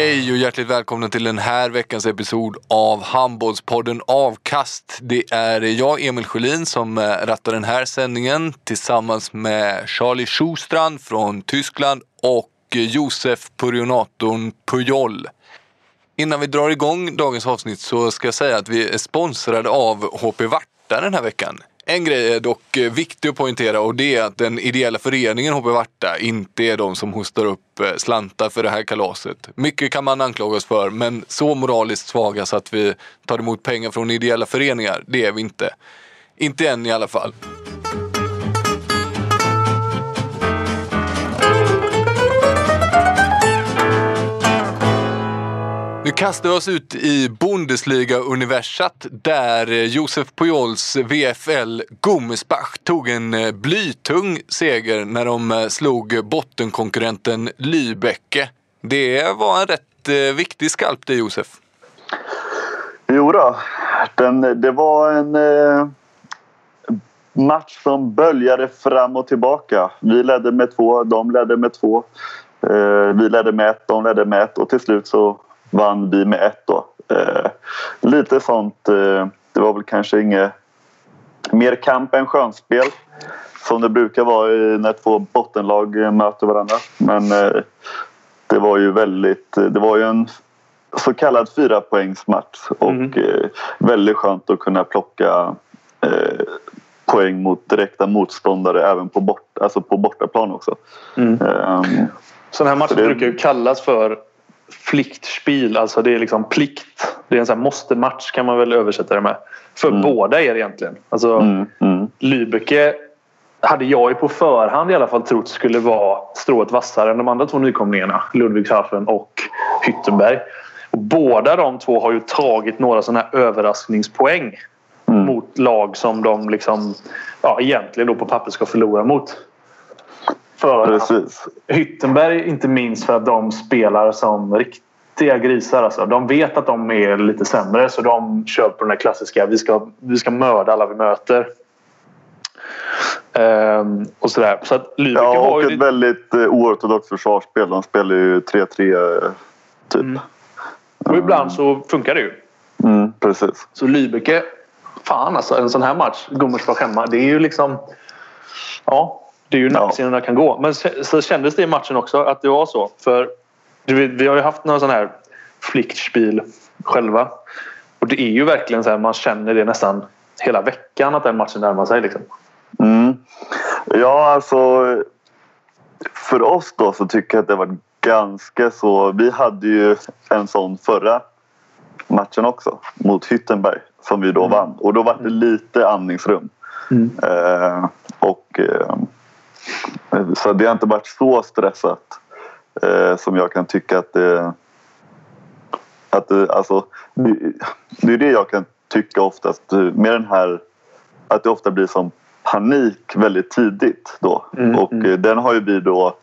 Hej och hjärtligt välkomna till den här veckans episod av Handbollspodden Avkast. Det är jag, Emil Sjölin, som eh, rattar den här sändningen tillsammans med Charlie Schustrand från Tyskland och eh, Josef Purionatorn Pujol. Innan vi drar igång dagens avsnitt så ska jag säga att vi är sponsrade av HP Varta den här veckan. En grej är dock eh, viktig att poängtera och det är att den ideella föreningen HP Varta inte är de som hostar upp eh, slantar för det här kalaset. Mycket kan man anklagas för men så moraliskt svaga så att vi tar emot pengar från ideella föreningar, det är vi inte. Inte än i alla fall. Kastar vi oss ut i Bundesliga-universat där eh, Josef Pujols VFL Gummisbach tog en eh, blytung seger när de eh, slog bottenkonkurrenten Lübecke. Det var en rätt viktig skalp det Josef. Jo då, den, det var en eh, match som böljade fram och tillbaka. Vi ledde med två, de ledde med två. Eh, vi ledde med ett, de ledde med ett och till slut så vann vi med ett då. Eh, lite sånt, eh, det var väl kanske inget mer kamp än skönspel som det brukar vara när två bottenlag möter varandra. Men eh, det var ju väldigt, det var ju en så kallad fyrapoängsmatch och Mm. eh, väldigt skönt att kunna plocka eh, poäng mot direkta motståndare även på, bort, alltså på bortaplan också. Mm. Ehm, Sådana här matcher Så det- brukar ju kallas för Pflichtspiel, alltså det är liksom plikt. Det är en sån här måste-match kan man väl översätta det med. För Mm. båda er egentligen. Alltså mm, mm, Lübecke hade jag ju på förhand i alla fall trott skulle vara strået vassare än de andra två nykomlingarna. Ludwigshafen och Hyttenberg. Och båda de två har ju tagit några sådana här överraskningspoäng mm. mot lag som de liksom ja, egentligen då på papper ska förlora mot. För Precis. Hyttenberg inte minst för att de spelar som riktiga grisar. Alltså. De vet att de är lite sämre så de kör på den klassiska vi ska, vi ska mörda alla vi möter. Ehm, och sådär. Så att Lübeck Ja, var och ett lite... väldigt eh, oortodoxt försvarsspel. De spelar ju 3-3 eh, typ. Mm. Och ibland så funkar det ju. Mm, precis. Så Lübeck, fan alltså en sån här match, Gummersbach hemma, det är ju liksom... Ja, det är ju Ja. nacksidorna kan gå. Men så, så kändes det i matchen också att det var så. För vi har ju haft några sån här Pflichtspiel själva. Och det är ju verkligen så här, man känner det nästan hela veckan att den matchen närmar sig. Liksom. Mm. Ja, alltså. För oss då så tycker jag att det var ganska så. Vi hade ju en sån förra matchen också mot Hyttenberg som vi då vann och då var det lite andningsrum. Mm. Eh, och eh, så det har inte varit så stressat eh, som jag kan tycka att det att det, alltså, det, det är det jag kan tycka oftast med den här att det ofta blir som panik väldigt tidigt då Mm, och mm. eh, den har ju vi då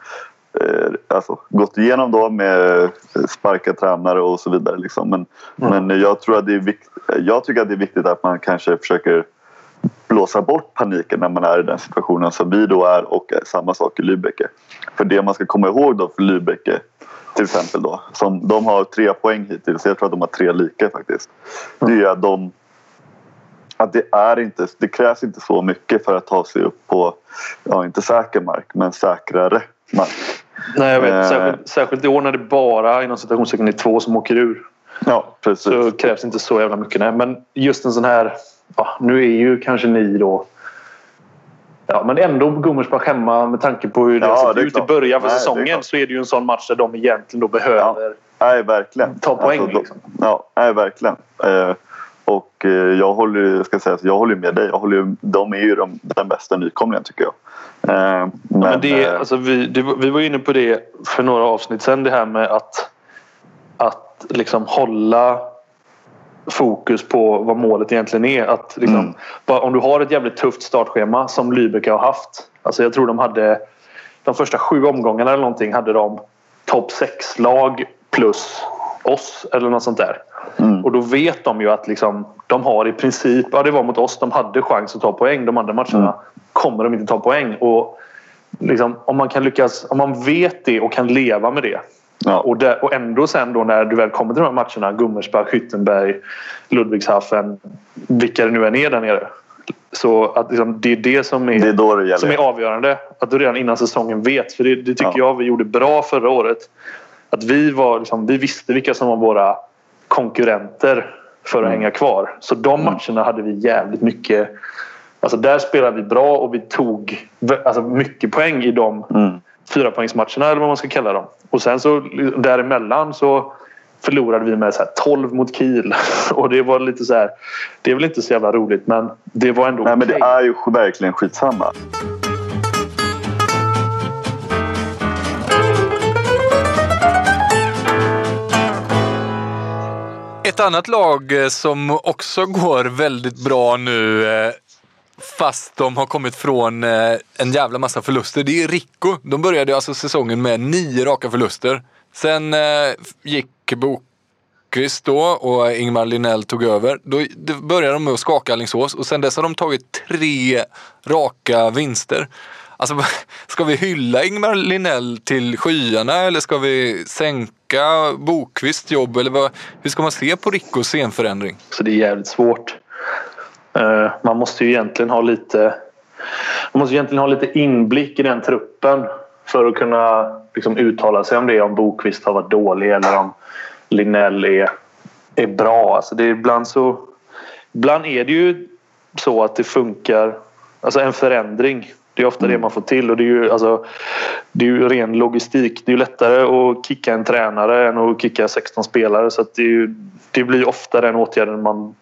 eh, alltså, gått igenom då med sparka tränare och så vidare liksom. men, Mm. men jag tror att det är vikt, jag tycker att det är viktigt att man kanske försöker blåsa bort paniken när man är i den situationen som vi då är och samma sak i Lübeck. För det man ska komma ihåg då för Lübeck till exempel då. Som, de har tre poäng hittills. Jag tror att de har tre lika faktiskt. Det är att de att det, är inte, det krävs inte så mycket för att ta sig upp på, ja inte säker mark, men säkrare mark. Nej, jag vet. Eh. Särskilt, särskilt i år när det bara inom citationstecken är två som åker ur. Ja, precis. Så krävs inte så jävla mycket. Nej. Men just en sån här... Ja, nu är ju kanske ni då... Ja, men ändå Gummersbach hemma med tanke på hur det Ja, sett ut i klart. början för Nej, säsongen så är det ju en sån match där de egentligen då behöver... Nej, verkligen. Ta poäng, de- liksom. Ja, nej, verkligen. Eh, och eh, jag håller ska säga, jag håller med dig. Jag håller de är ju de, den bästa nykomlingen tycker jag. Eh, men, Men det, eh, alltså vi, det, vi var inne på det för några avsnitt sen det här med att, att liksom hålla fokus på vad målet egentligen är. Att liksom, Mm. bara, om du har ett jävligt tufft startschema som Lübeck har haft. Alltså jag tror de hade de första sju omgångarna eller någonting hade de topp sex lag plus oss eller något sånt där. Mm. Och då vet de ju att liksom, de har i princip, ja det var mot oss, de hade chans att ta poäng. De andra matcherna Mm. kommer de inte ta poäng. Och liksom, om man kan lyckas, om man vet det och kan leva med det. Ja, Och, där, och ändå sen då när du väl kommer till de här matcherna, Gummersbach, Hüttenberg, Ludwigshafen, vilka det nu än är där nere. Så att liksom, det är det som är, det är det som är avgörande. Att du redan innan säsongen vet. För det, det tycker Ja. jag vi gjorde bra förra året. Att vi, var, liksom, vi visste vilka som var våra konkurrenter för att Mm. hänga kvar. Så de matcherna hade vi jävligt mycket... Alltså där spelade vi bra och vi tog alltså, mycket poäng i de Mm. Fyra poängsmatcherna eller vad man ska kalla dem. Och sen så däremellan så förlorade vi med så här 12 mot Kiel. Och det var lite så här. Det är väl inte så jävla roligt men det var ändå Nej, men det är ju verkligen skitsamma. Ett annat lag eh, som också går väldigt bra nu eh, fast de har kommit från eh, en jävla massa förluster. Det är Rico. De började alltså säsongen med nio raka förluster. Sen eh, gick Bokvist då och Ingmar Linnell tog över. Då började de med att skaka Alingsås och sen dess har de tagit tre raka vinster. Alltså, ska vi hylla Ingmar Linnell till skyarna eller ska vi sänka Bokvists jobb? Eller vad, hur ska man se på Rickos scenförändring? Så det är jävligt svårt. Eh, Man måste ju egentligen ha lite Man måste egentligen ha lite inblick i den truppen för att kunna liksom uttala sig om det. Om Bokvist har varit dålig eller om Linnell är, är bra. Alltså det är ibland så Ibland är det ju så att det funkar Alltså en förändring. Det är ofta det man får till och det är ju, alltså, det är ju ren logistik. Det är lättare att kicka en tränare än att kicka 16 spelare. Så det, ju, det blir ofta den åtgärden man,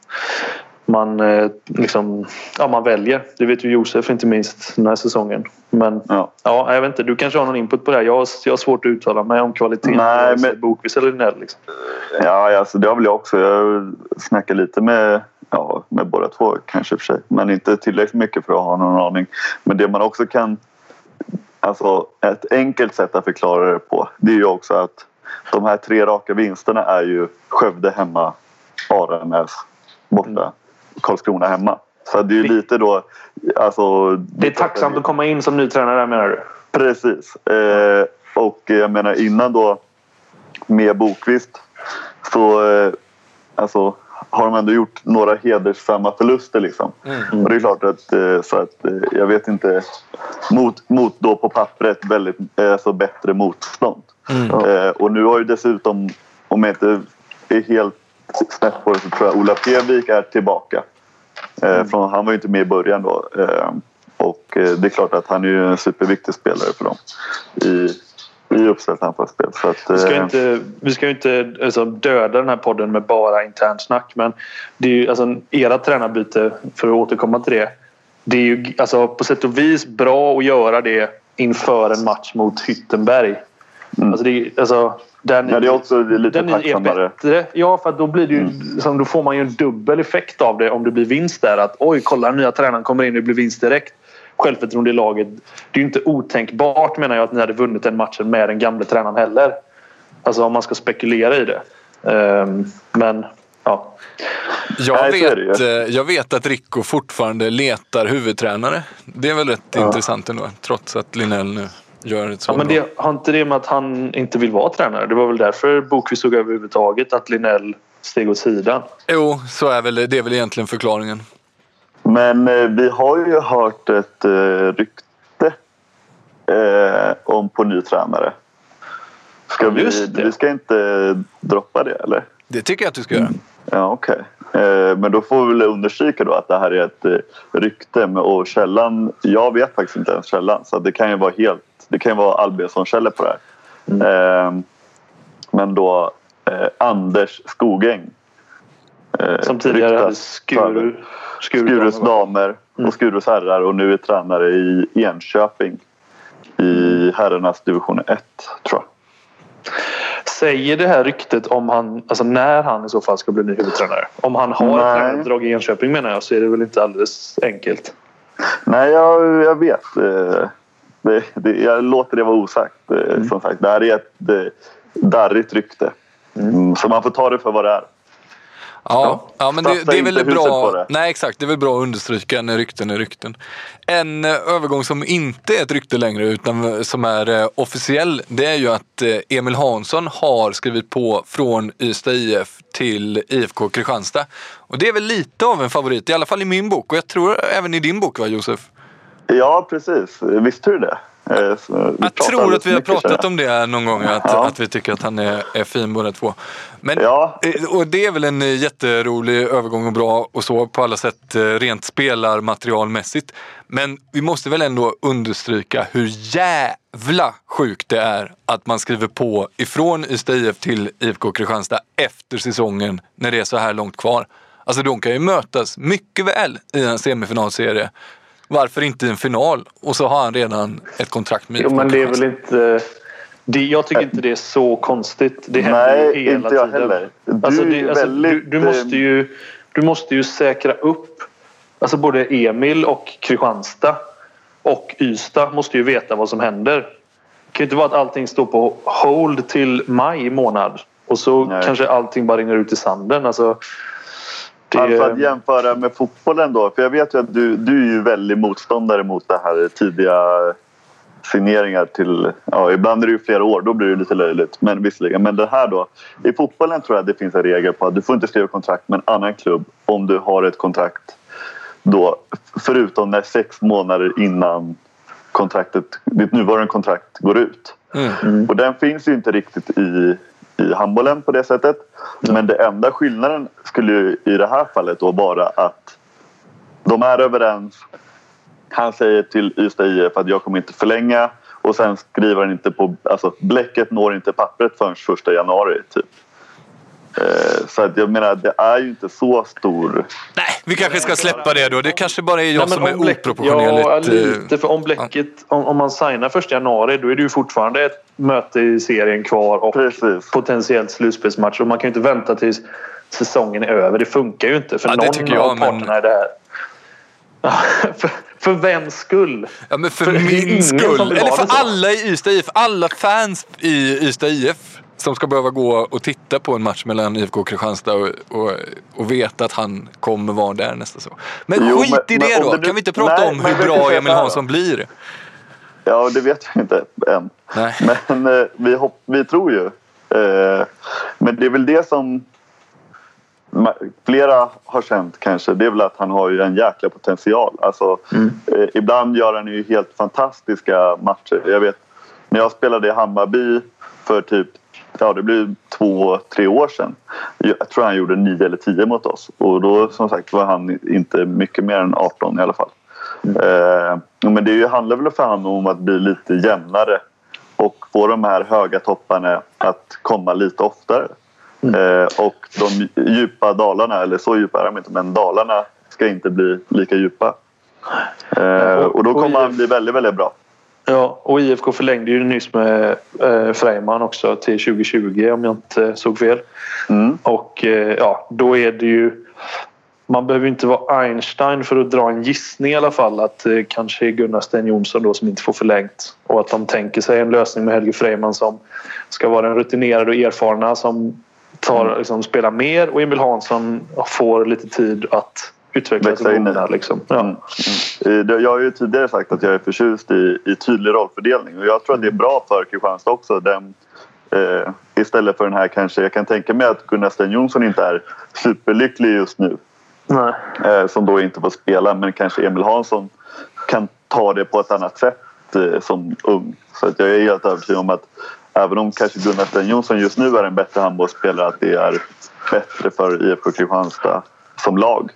man, eh, liksom, ja, man väljer. Det vet ju Josef inte minst den här säsongen. Men Ja. ja, jag vet inte, du kanske har någon input på det här. Jag har, jag har svårt att uttala mig om kvaliteten Nej, men- Bokvist eller Linnell. Liksom. Ja, alltså, det har väl jag också. Jag snackar lite med, ja, med båda två kanske för sig. Men inte tillräckligt mycket för att ha någon aning. Men det man också kan... Alltså ett enkelt sätt att förklara det på det är ju också att de här tre raka vinsterna är ju Skövde hemma, Aranäs borta, Karlskrona hemma. Så det är ju lite då... Alltså, Det är tacksamt att komma in som ny tränare där menar du? Precis. Eh, och jag menar innan då med Bokvist så eh, alltså, har de ändå gjort några hedersamma förluster. Liksom. Och det är klart att, eh, så att eh, jag vet inte, mot, mot då på pappret väldigt eh, så bättre motstånd. Eh, och nu har ju dessutom, om jag inte är helt snett på det så tror jag Ola Pevik är tillbaka. Eh, från, han var ju inte med i början då. Eh, och eh, det är klart att han är ju en superviktig spelare för dem i, i uppställt anfallsspel. Så att, Vi ska inte, vi ska inte alltså, döda den här podden med bara internt snack men det är ju, alltså, era tränarbyte, för att återkomma till det. Det är ju alltså, på sätt och vis bra att göra det inför en match mot Hyttenberg. Mm. Alltså, det alltså, ni, Ja, det är också lite ni är bättre. Ja, för då, blir det ju, liksom, då får man ju en dubbel effekt av det om det blir vinst där. Att oj, kolla den nya tränaren kommer in och det blir vinst direkt. Självförtroende i laget. Det är ju inte otänkbart menar jag att ni hade vunnit den matchen med den gamla tränaren heller. Alltså om man ska spekulera i det. Ehm, men ja. Jag, Nej, vet, eh, jag vet att Rico fortfarande letar huvudtränare. Det är väl rätt intressant ändå, trots att Linnell nu gör ett så Ja, men det har inte det med att han inte vill vara tränare? Det var väl därför Bokvist över överhuvudtaget, att Linnell steg åt sidan. Jo, så är väl, det är väl egentligen förklaringen. Men eh, vi har ju hört ett eh, rykte eh, om på ny tränare. Ska vi, det. vi ska inte droppa det eller? Det tycker jag att du ska göra. Ja, okej. Eh, men då får vi väl understryka då att det här är ett eh, rykte. med- Och källan, jag vet faktiskt inte ens källan. Så det kan ju vara helt, det kan ju vara Albionsson-källor på det här. Mm. Eh, men då eh, Anders Skogäng. Eh, Som tidigare hade Skuru, Skuru, Skurus damer Mm. och Skurus herrar och nu är tränare i Enköping i herrarnas division 1 tror jag. Säger det här ryktet om han, alltså när han i så fall ska bli ny huvudtränare? Om han har Nej. ett tränaruppdrag i Enköping menar jag så är det väl inte alldeles enkelt. Nej, jag, jag vet. Det, det, jag låter det vara osagt. eh, Mm. Som sagt, det här är ett eh, darrigt rykte. Mm, Så man får ta det för vad det är. Ja, ja men det, det är väl bra. Nej, exakt. Det är väl bra att understryka när rykten är rykten. En eh, övergång som inte är ett rykte längre utan eh, som är officiell. Det är ju att Emil Hansson har skrivit på från Ystad IF till IFK Kristianstad. Och det är väl lite av en favorit, i alla fall i min bok och jag tror även i din bok va Josef? Ja, precis. Visste du det? Eh, Jag tror att vi har pratat om det någon gång, att, Ja. att vi tycker att han är, är fin båda två. Men, Ja. eh, Och det är väl en eh, jätterolig övergång och bra och så på alla sätt rent spelarmaterialmässigt. Men vi måste väl ändå understryka hur jävla sjukt det är att man skriver på ifrån Ystad IF till IFK Kristianstad efter säsongen när det är så här långt kvar. Alltså de kan ju mötas mycket väl i en semifinalserie. Varför inte en final? Och så har han redan ett kontrakt med Jo, men det är väl inte... Det, jag tycker inte det är så konstigt. Det händer Nej, ju hela inte jag tiden. heller. Du Alltså, det, alltså, väldigt, du, du, måste ju, du måste ju säkra upp... Alltså både Emil och Kristianstad och Ystad måste ju veta vad som händer. Det kan ju inte vara att allting står på hold till maj månad och så Nej. kanske allting bara rinner ut i sanden. Alltså, det, Alltså att jämföra med fotbollen då. För jag vet ju att du, du är ju väldigt motståndare mot det här tidiga signeringar till... Ja, ibland är det ju flera år, då blir det lite löjligt. Men visserligen. Men det här då. I fotbollen tror jag att det finns en regel på att du får inte skriva kontrakt med en annan klubb om du har ett kontrakt då förutom när sex månader innan kontraktet, ditt nuvarande kontrakt går ut. Mm. Och den finns ju inte riktigt i, i handbollen på det sättet. Men det enda skillnaden skulle i det här fallet då vara att de är överens. Han säger till Ystad IF att jag kommer inte förlänga och sen skriver han inte på... Alltså bläcket når inte pappret förrän första januari typ. Eh, Så att jag menar, det är ju inte så stor... Nej, vi kanske ska släppa det då. Det kanske bara är jag Nej, men som är Bläck- oproportionerligt... Ja, eh, lite. För om Bläcket, om, om man signar första januari då är det ju fortfarande ett möte i serien kvar och Precis. potentiellt slutspelsmatch. Och man kan ju inte vänta tills säsongen är över. Det funkar ju inte för Ja, det någon jag, av men- parterna är det här. för, för vems skull? Ja men för, För min skull. Eller för alla i Ystad IF. Alla fans i Ystad IF. Som ska behöva gå och titta på en match mellan IFK och Kristianstad och, och, och veta att han kommer vara där nästa säsong. Men Jo, skit men- i det då. det Kan vi inte prata Nej, om hur bra Emil Hansson blir? Ja, det vet jag inte än. Nej. Men eh, vi, hopp, vi tror ju. Eh, men det är väl det som flera har känt kanske. Det är väl att han har ju en jäkla potential. Alltså, eh, ibland gör han ju helt fantastiska matcher. Jag vet när jag spelade i Hammarby för typ Ja, det blir två, tre år sedan. Jag tror han gjorde nio eller tio mot oss. Och då som sagt var han inte mycket mer än 18 i alla fall. Eh, men det handlar väl för honom om att bli lite jämnare och få de här höga topparna att komma lite oftare. Eh, och de djupa dalarna, eller så djupa är de inte, men dalarna ska inte bli lika djupa. Eh, och då kommer han bli väldigt, väldigt bra. Ja, och IFK förlängde ju nyss med eh, Freiman också till 2020 om jag inte såg fel. Mm. Och eh, ja, då är det ju... Man behöver inte vara Einstein för att dra en gissning i alla fall att eh, kanske är Gunnar Sten Jonsson då som inte får förlängt. Och att de tänker sig en lösning med Helge Freiman som ska vara den rutinerade och erfarna som tar, liksom, spelar mer och Emil Hansson får lite tid att utvecklas Växa in i. där liksom. Ja. Mm. Mm. Eh, Jag har ju tidigare sagt att jag är förtjust i, i tydlig rollfördelning och jag tror att det är bra för Kristianstad också. Den, eh, istället för den här kanske, jag kan tänka mig att Gunnar Sten Jonsson inte är superlycklig just nu. Nej. Eh, som då inte får spela men kanske Emil Hansson kan ta det på ett annat sätt eh, som ung. Så att jag är helt övertygad om att även om kanske Gunnar Sten Jonsson just nu är en bättre handbollsspelare att det är bättre för IFK Kristianstad som lag.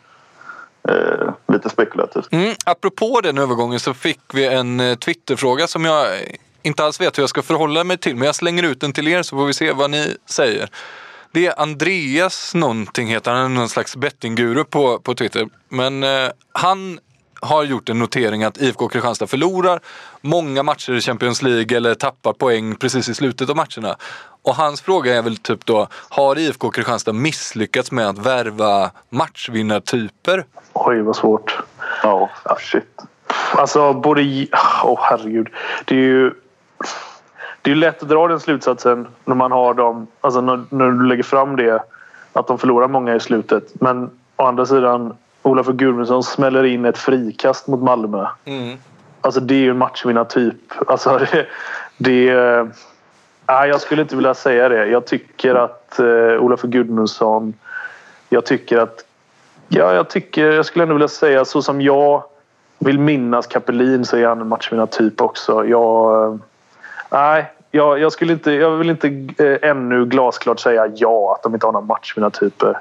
Eh, lite spekulativt. Mm, apropå den övergången så fick vi en eh, Twitterfråga som jag inte alls vet hur jag ska förhålla mig till. Men jag slänger ut den till er så får vi se vad ni säger. Det är Andreas någonting heter han, någon slags bettingguru på, på Twitter. Men eh, han har gjort en notering att IFK Kristianstad förlorar många matcher i Champions League eller tappar poäng precis i slutet av matcherna. Och hans fråga är väl typ då, har IFK Kristianstad misslyckats med att värva matchvinnartyper? Oj, vad svårt. Ja, shit. Alltså både... Åh oh, herregud. Det är ju... Det är ju lätt att dra den slutsatsen när man har dem... Alltså när, när du lägger fram det. Att de förlorar många i slutet. Men å andra sidan. Olof Gudmundsson smäller in ett frikast mot Malmö. Mm. Alltså det är ju en matchvinnartyp. Alltså det... det nej, jag skulle inte vilja säga det. Jag tycker att eh, Olof Gudmundsson... Jag tycker att... Ja, jag tycker... Jag skulle ändå vilja säga så som jag vill minnas Kapelin så är han en matchvinnartyp också. Jag, nej, jag, jag, skulle inte, jag vill inte eh, ännu glasklart säga ja att de inte har några matchvinnartyper.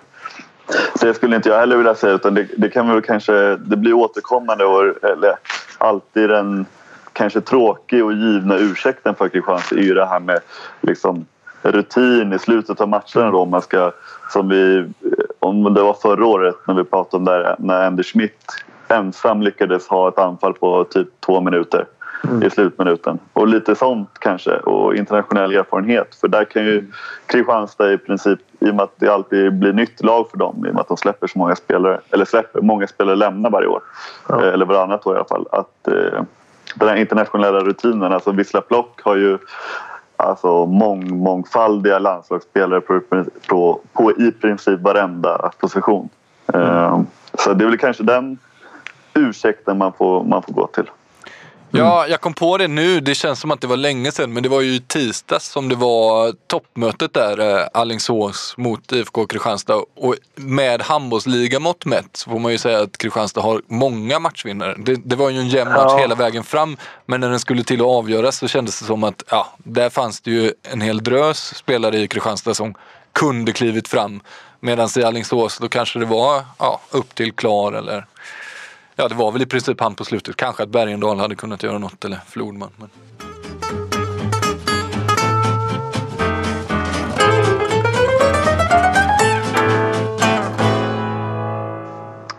Det skulle inte jag heller vilja säga utan det, det kan väl kanske det blir återkommande och eller alltid den kanske tråkig och givna ursäkten för Kristianstad är ju det här med liksom rutin i slutet av matchen då om man ska som vi om det var förra året när vi pratade om det här, när Andy Schmidt ensam lyckades ha ett anfall på typ två minuter mm. i slutminuten. Och lite sånt kanske och internationell erfarenhet för där kan ju Kristianstad i princip i och med att det alltid blir nytt lag för dem i och med att de släpper så många spelare eller släpper, många spelare lämnar varje år Ja. eller varannat år i alla fall att eh, den här internationella rutinen, alltså Wisla Plock har ju alltså mång, mångfaldiga landslagsspelare på, på, på i princip varenda position. Eh, så det är väl kanske den ursäkten man får, man får gå till. Ja, jag kom på det nu. Det känns som att det var länge sedan, men det var ju i tisdags som det var toppmötet där, eh, Alingsås mot IFK Kristianstad. Och med handbollsligamått mätt så får man ju säga att Kristianstad har många matchvinnare. Det, det var ju en jämn match Ja. hela vägen fram, men när den skulle till att avgöras så kändes det som att ja, där fanns det ju en hel drös spelare i Kristianstad som kunde klivit fram. Medan i Alingsås då kanske det var ja, upp till klar eller Ja, det var väl i princip han på slutet. Kanske att Bergendahl hade kunnat göra något eller Flodman. Men...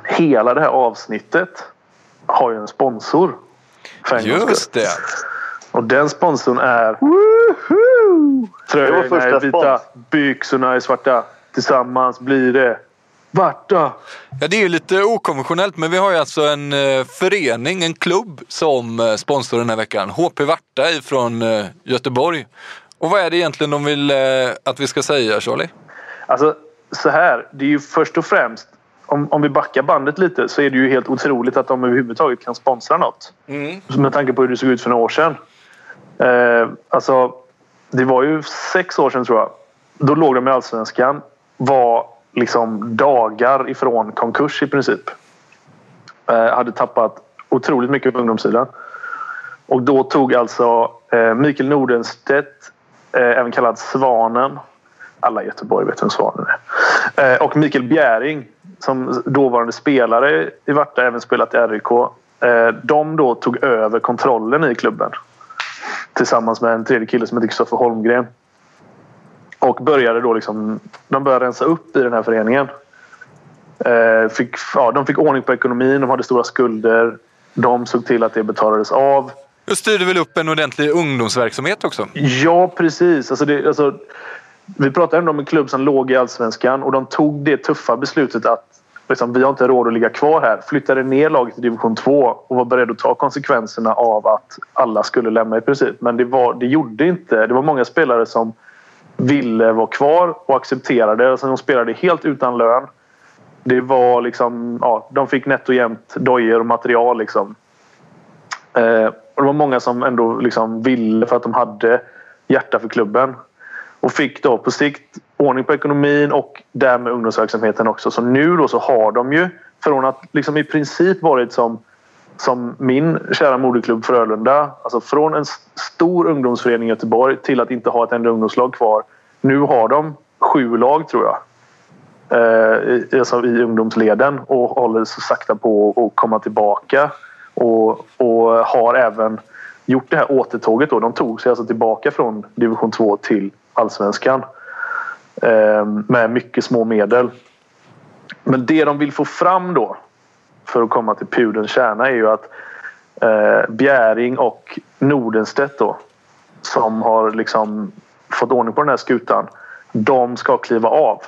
Hela det här avsnittet har ju en sponsor. Just det! Och den sponsorn är... Var Tröjorna är vita, byxorna är svarta. Tillsammans blir det Varta. Ja, det är ju lite okonventionellt, men vi har ju alltså en eh, förening, en klubb som eh, sponsrar den här veckan. HP Varta ifrån eh, Göteborg. Och vad är det egentligen de vill att vi ska säga, Charlie? Alltså så här, det är ju först och främst om, om vi backar bandet lite så är det ju helt otroligt att de överhuvudtaget kan sponsra något. Med tanke på hur det såg ut för några år sedan. Eh, alltså, det var ju sex år sedan tror jag. Då låg de i Allsvenskan. Var liksom dagar ifrån konkurs i princip. Eh, hade tappat otroligt mycket på ungdomssidan. Och då tog alltså eh, Mikael Nordenstedt, eh, även kallad Svanen. Alla i Göteborg vet vem Svanen är. Eh, och Mikael Bjäring som dåvarande spelare i Varta, även spelat i RIK. Eh, de då tog över kontrollen i klubben. Tillsammans med en tredje kille som heter Kristoffer Holmgren. Och började då liksom, de började rensa upp i den här föreningen. Eh, fick, ja, de fick ordning på ekonomin, de hade stora skulder. De såg till att det betalades av. Du styrde väl upp en ordentlig ungdomsverksamhet också? Ja, precis. Alltså det, alltså, vi pratar ändå om en klubb som låg i allsvenskan och de tog det tuffa beslutet att liksom, vi har inte råd att ligga kvar här. Flyttade ner laget till division 2 och var beredda att ta konsekvenserna av att alla skulle lämna i princip. Men det, var, det gjorde inte. Det var många spelare som ville vara kvar och accepterade. Alltså, de spelade helt utan lön. Det var liksom, ja, de fick nätt och jämnt dojor och material. Liksom. Eh, och det var många som ändå liksom ville för att de hade hjärta för klubben. Och fick då på sikt ordning på ekonomin och därmed ungdomsverksamheten också. Så nu då så har de ju från att liksom i princip varit som, som min kära moderklubb Frölunda. Alltså från en stor ungdomsförening i Göteborg till att inte ha ett enda ungdomslag kvar. Nu har de sju lag tror jag. Eh, alltså i ungdomsleden och håller så sakta på att komma tillbaka. Och, och har även gjort det här återtåget. Då. De tog sig alltså tillbaka från division 2 till allsvenskan. Eh, med mycket små medel. Men det de vill få fram då för att komma till pudelns kärna är ju att eh, Bjäring och Nordenstedt då som har liksom fått ordning på den här skutan. De ska kliva av.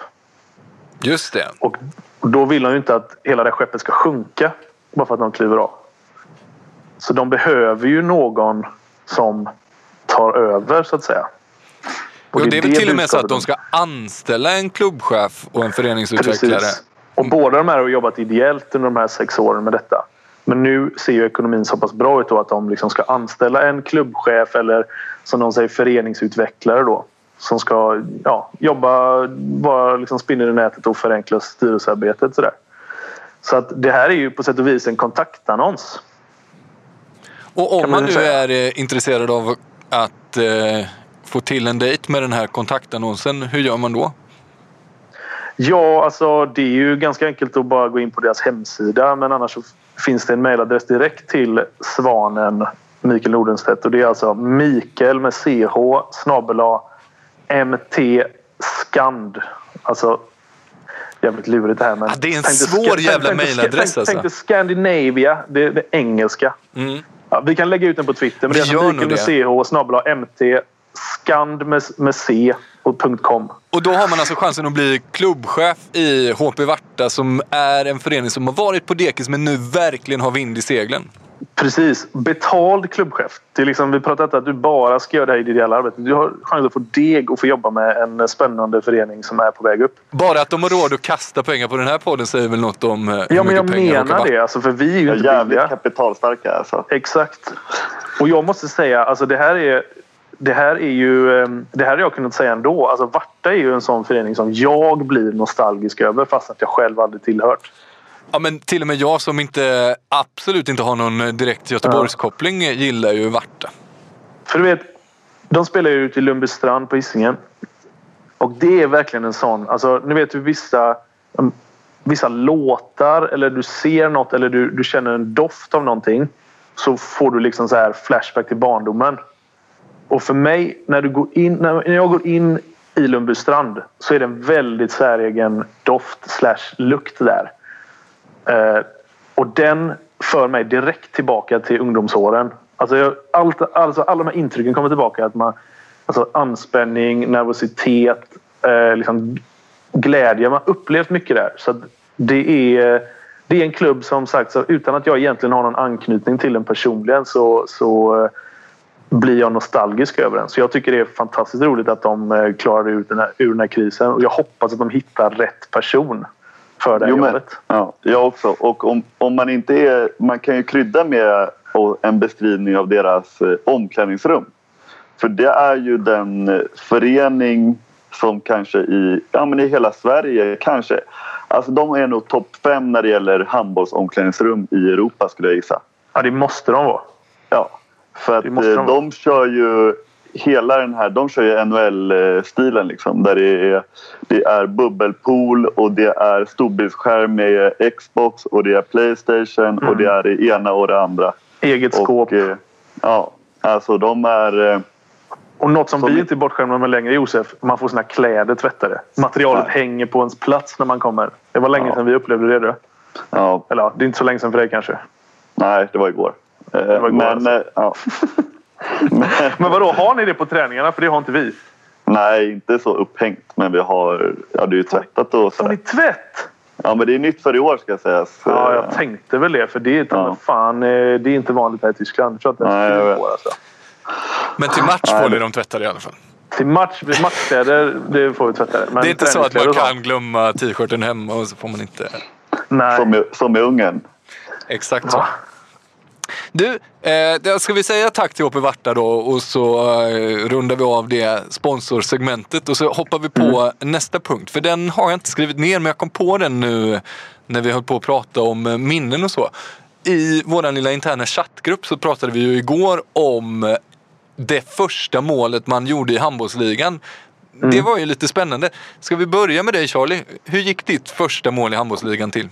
Just det. Och då vill de ju inte att hela det skeppet ska sjunka bara för att de kliver av. Så de behöver ju någon som tar över så att säga. Och jo, det är väl till och med så att de ska anställa en klubbchef och en föreningsutvecklare. Precis. Och båda de här har jobbat ideellt under de här sex åren med detta. Men nu ser ju ekonomin så pass bra ut då att de liksom ska anställa en klubbchef eller som de säger föreningsutvecklare då. Som ska ja, jobba, vara liksom spinner i nätet och förenkla styrelsearbetet. Sådär. Så att det här är ju på sätt och vis en kontaktannons. Och om man nu säga. är eh, intresserad av att eh, få till en dejt med den här kontaktannonsen, hur gör man då? Ja, alltså det är ju ganska enkelt att bara gå in på deras hemsida men annars finns det en mejladress direkt till Svanen Mikael Nordenstedt och det är alltså Mikael med CH snabela MT Skand. Alltså jävligt lurigt det här men... Ja, det är en svår jävla mejladress alltså. Tänkte Scandinavia, det, det engelska. Mm. Ja, vi kan lägga ut den på Twitter men vi det är alltså Mikael med CH snabela MT Skand med, med C och .com. Och då har man alltså chansen att bli klubbchef i HP Varta som är en förening som har varit på dekis men nu verkligen har vind i seglen. Precis. Betald klubbchef. Det är liksom, vi pratar att du bara ska göra det här ideella arbetet. Du har chans att få deg och få jobba med en spännande förening som är på väg upp. Bara att de har råd att kasta pengar på den här podden säger väl något om eh, hur Ja, men jag menar det. Alltså, för vi är ju inte jävligt billiga. kapitalstarka. Alltså. Exakt. Och jag måste säga, alltså det här är det här är ju, ehm, det här har jag kunnat säga ändå. Alltså Varta är ju en sån förening som jag blir nostalgisk över fast att jag själv aldrig tillhört. Ja men till och med jag som inte absolut inte har någon direkt Göteborgskoppling ja. gillar ju Varta. För du vet, de spelar ju ute i Lundbystrand på Hisingen. Och det är verkligen en sån, alltså nu vet du vissa um, vissa låtar eller du ser något eller du, du känner en doft av någonting så får du liksom så här flashback till barndomen. Och för mig, när, du går in, när jag går in i Lundbystrand så är det en väldigt säregen doft slash lukt där. Eh, och den för mig direkt tillbaka till ungdomsåren. Alltså, jag, allt, alltså alla de här intrycken kommer tillbaka. Att man, alltså anspänning, nervositet, eh, liksom glädje. Man har upplevt mycket där. Så det är, det är en klubb som sagt, så utan att jag egentligen har någon anknytning till den personligen så, så eh, blir jag nostalgisk över den. Så jag tycker det är fantastiskt roligt att de eh, klarade ut den här, ur den här krisen. Och jag hoppas att de hittar rätt person för det här jo, jobbet. Men, ja, jag också. Och om, om man inte är... Man kan ju krydda med en beskrivning av deras eh, omklädningsrum. För det är ju den eh, förening som kanske i, ja, men i hela Sverige kanske... Alltså de är nog topp fem när det gäller handbollsomklädningsrum i Europa skulle jag gissa. Ja, det måste de vara. Ja, för att de, eh, de kör ju hela den här, de kör ju NHL-stilen liksom. Där det är, det är bubbelpool och det är storbildsskärm med Xbox och det är Playstation mm. och det är det ena och det andra. Eget skåp. Eh, ja, alltså de är... Eh, och något som, som vi inte är bortskämda med längre Josef, man får sina kläder tvättade. Materialet nej. hänger på ens plats när man kommer. Det var länge ja. sedan vi upplevde det. Då. Ja. Eller det är inte så länge sedan för dig kanske? Nej, det var igår. Men, alltså. ja. men vadå, har ni det på träningarna? För det har inte vi. Nej, inte så upphängt. Men vi har, ja, det är ju tvättat och så. Har ni tvätt? Ja, men det är nytt för i år ska sägas. Ja, jag tänkte väl det. För det är, ja. fan, eh, det är inte vanligt här i Tyskland. Jag tror att det är Nej, år, alltså. Men till match får ni dem tvättade i alla fall? Till match, matchkläder, det får vi tvätta. Men det är inte så att man kan glömma t-shirten hemma och så får man inte... Nej. Som i, som i Ungern. Exakt så. Du, eh, ska vi säga tack till HP Varta då och så eh, rundar vi av det sponsorsegmentet och så hoppar vi på nästa punkt. För den har jag inte skrivit ner men jag kom på den nu när vi höll på att prata om eh, minnen och så. I vår lilla interna chattgrupp så pratade vi ju igår om eh, det första målet man gjorde i handbollsligan. Det var ju lite spännande. Ska vi börja med dig Charlie? Hur gick ditt första mål i handbollsligan till?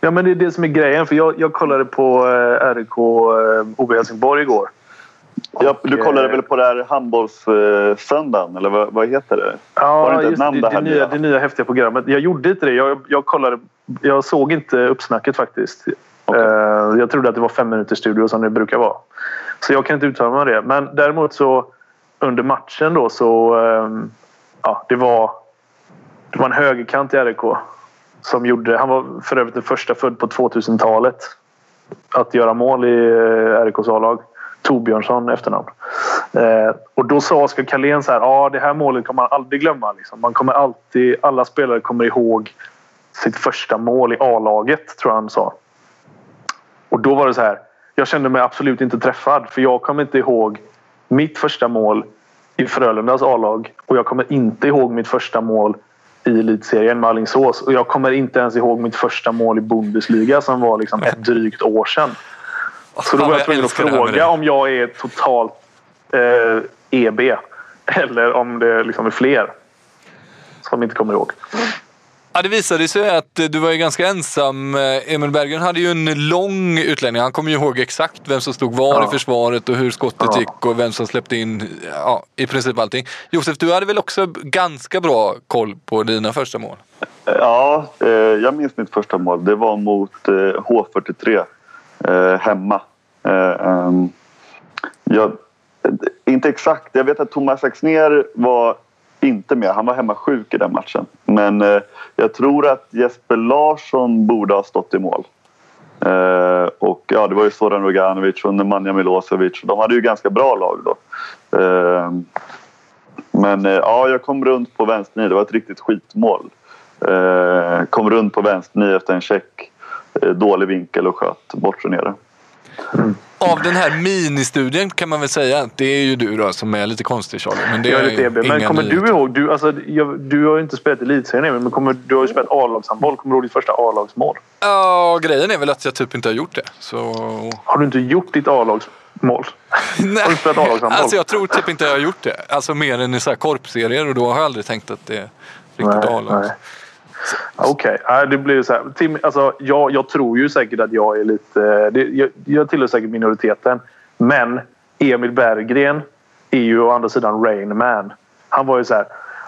Ja, men det är det som är grejen. För jag, jag kollade på eh, RIK eh, OB Helsingborg igår. Ja, du kollade eh, väl på det här handbollssöndagen, eller vad, vad heter det? Var det Ja, inte just namn det, det nya, det nya häftiga programmet. Jag gjorde inte det. Jag, jag, kollade, jag såg inte uppsnacket faktiskt. Okej. Eh, jag trodde att det var fem minuters studio som det brukar vara. Så jag kan inte uttala mig om det. Men däremot så under matchen då så... ehm, ja, det var, det var en högerkant i RIK som gjorde... Han var för övrigt den första född på 2000-talet att göra mål i eh, RIKs A-lag. Torbjörnsson efternamn. Eh, och då sa Oskar Carlén så här, ja det här målet kommer man aldrig glömma. Liksom. Man kommer alltid, alla spelare kommer ihåg sitt första mål i A-laget, tror jag han sa. Och då var det så här, jag kände mig absolut inte träffad för jag kommer inte ihåg mitt första mål i Frölundas A-lag och jag kommer inte ihåg mitt första mål i elitserien med Alingsås och jag kommer inte ens ihåg mitt första mål i Bundesliga som var liksom ett drygt år sedan. Så då var jag tvungen att fråga om jag är totalt eh, EB eller om det liksom är fler som inte kommer ihåg. Ja, det visade sig att du var ju ganska ensam. Eh, Emil Berggren hade ju en lång utläggning. Han kommer ju ihåg exakt vem som stod var i Ja. försvaret och hur skottet Ja. gick och vem som släppte in ja, i princip allting. Josef, du hade väl också ganska bra koll på dina första mål? Ja, eh, jag minns mitt första mål. Det var mot eh, H43 eh, hemma. Eh, ehm, jag, inte exakt. Jag vet att Thomas Axnér var inte med. Han var hemma sjuk i den matchen. Men eh, jag tror att Jesper Larsson borde ha stått i mål. Eh, och ja, det var ju Zoran Roganovic och Nemanja Milosevic. De hade ju ganska bra lag då. Eh, men eh, ja, jag kom runt på vänstern. Det var ett riktigt skitmål. Eh, kom runt på vänstern efter en check. Eh, dålig vinkel och sköt bort sig nere. Mm. Av den här ministudien kan man väl säga det är ju du då som är lite konstig Charlie. Men det Jag är lite EB. Men kommer nyheter. du ihåg? Du, alltså, jag, du har ju inte spelat elitserien men kommer, du har ju spelat A-lagshandboll. Kommer du ihåg ditt första A-lagsmål? Ja, grejen är väl att jag typ inte har gjort det. Så... Har du inte gjort ditt A-lagsmål? Nej, Har du spelat A-lagshandboll? alltså jag tror typ inte jag har gjort det. Alltså mer än i så här korpserier och då har jag aldrig tänkt att det är riktigt Nej, A-lag. nej. Okej, Nej, det blir så här. Tim, alltså, jag, jag tror ju säkert att jag är lite... Det, jag, jag tillhör säkert minoriteten. Men Emil Berggren är ju å andra sidan Rain Man. Han var ju så här...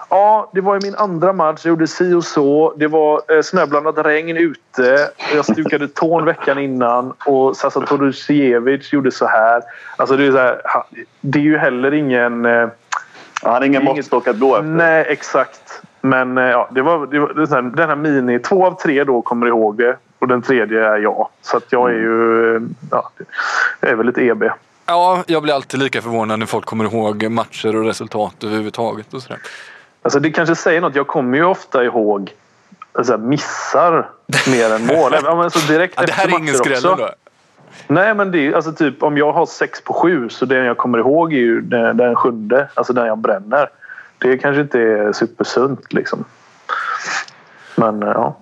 Ja, det var ju min andra match. Jag gjorde si och så. Det var eh, snöblandat regn ute. Jag stukade tån veckan innan och Sasa Todosiewicz gjorde så här. Alltså det är, så här, det är ju heller ingen... Eh, Han har ingen måttstock att gå efter. Nej, exakt. Men eh, ja, det var, det var det här, den här mini... Två av tre då kommer ihåg det och den tredje är jag. Så att jag är ju... Ja, jag är väl lite EB. Ja, jag blir alltid lika förvånad när folk kommer ihåg matcher och resultat överhuvudtaget. Och sådär. Alltså det kanske säger något. Jag kommer ju ofta ihåg alltså, missar mer än mål. Ja, men så direkt Ja, det här efter är ingen skräll då. Nej, men det är alltså typ om jag har sex på sju så det jag kommer ihåg är ju den, den sjunde. Alltså den jag bränner. Det kanske inte är supersunt liksom. Men eh, ja,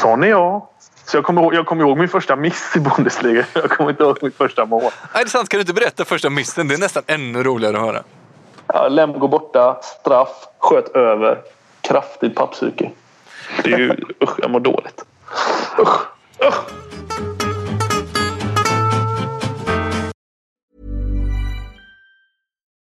sån är jag. Så jag kommer, ihåg, jag kommer ihåg min första miss i Bundesliga. Jag kommer inte ihåg mitt första mål. Nej, det är sant. Kan du inte berätta första missen? Det är nästan ännu roligare att höra. Ja, Lemgo borta, straff, sköt över. Kraftigt pappsyke. Det är ju... Usch, jag mår dåligt. Usch, usch.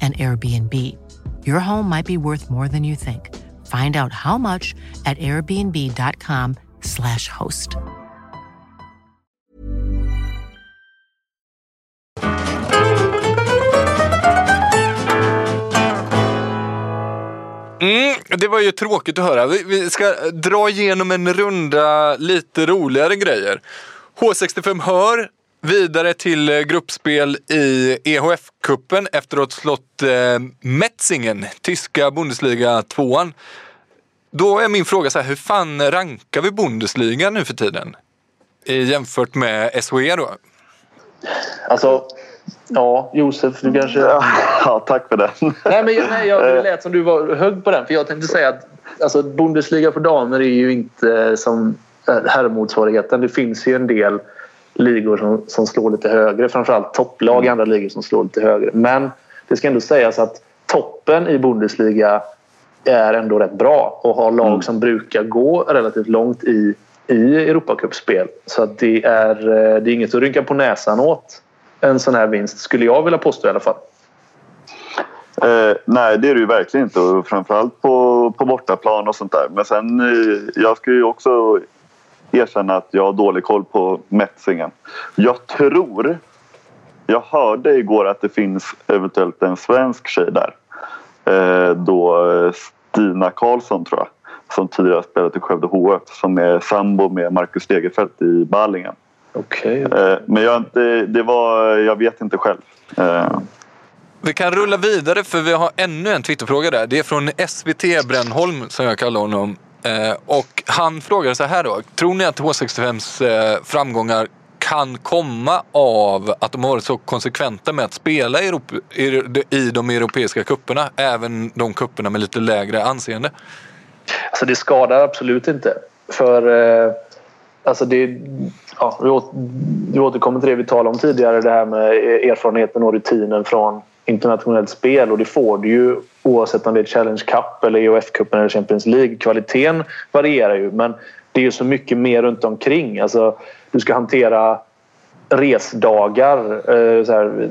and Airbnb. Your home might be worth more than you think. Find out how much at airbnb.com/slash host. Mm, det var ju tråkigt att höra. Vi, vi ska dra igenom en runda lite roligare grejer. H65 Hör vidare till eh, gruppspel i EHF-cupen efter att ha slått eh, Metzingen, tyska Bundesliga 2 Då är min fråga så här, hur fan rankar vi Bundesliga nu för tiden? I, jämfört med SHE då? Alltså, ja, Josef, du kanske... Ja, tack för det. Nej, men jag- nej, jag, det lät som du var hög på den. För jag tänkte säga att alltså, Bundesliga för damer är ju inte som eh, herrmotsvarigheten. Det finns ju en del ligor som, som slår lite högre. Framförallt topplag i andra ligor som slår lite högre. Men det ska ändå sägas att toppen i Bundesliga är ändå rätt bra och har lag som brukar gå relativt långt i, i Europacupspel. Så det, är, eh, det är inget att rynka på näsan åt en sån här vinst, skulle jag vilja påstå i alla fall. Eh, nej, det är det ju verkligen inte. Och framförallt på, på bortaplan och sånt där. Men sen, eh, jag ska ju också erkänna att jag har dålig koll på Metzingen. Jag tror... Jag hörde igår att det finns eventuellt en svensk tjej där. Eh, då eh, Stina Karlsson, tror jag. Som tidigare spelat i Skövde HF. Som är sambo med Marcus Stegerfeldt i Ballingen. Okej. Eh, men jag, inte, det var, jag vet inte själv. Eh, Vi kan rulla vidare för vi har ännu en Twitterfråga där. Det är från SVT Brännholm som jag kallar honom. Eh, och han frågade så här då. Tror ni att H65s eh, framgångar kan komma av att de har varit så konsekventa med att spela i, Europa, i, i de europeiska kupperna Även de kupperna med lite lägre anseende. Alltså det skadar absolut inte. För eh, alltså det, ja, vi, åter, vi återkommer till det vi talade om tidigare. Det här med e-, erfarenheten och rutinen från internationellt spel. Och det får du ju oavsett om det är Challenge Cup eller EOF-cupen eller Champions League. Kvaliteten varierar ju men det är ju så mycket mer runt omkring. Alltså, du ska hantera resdagar eh, så här,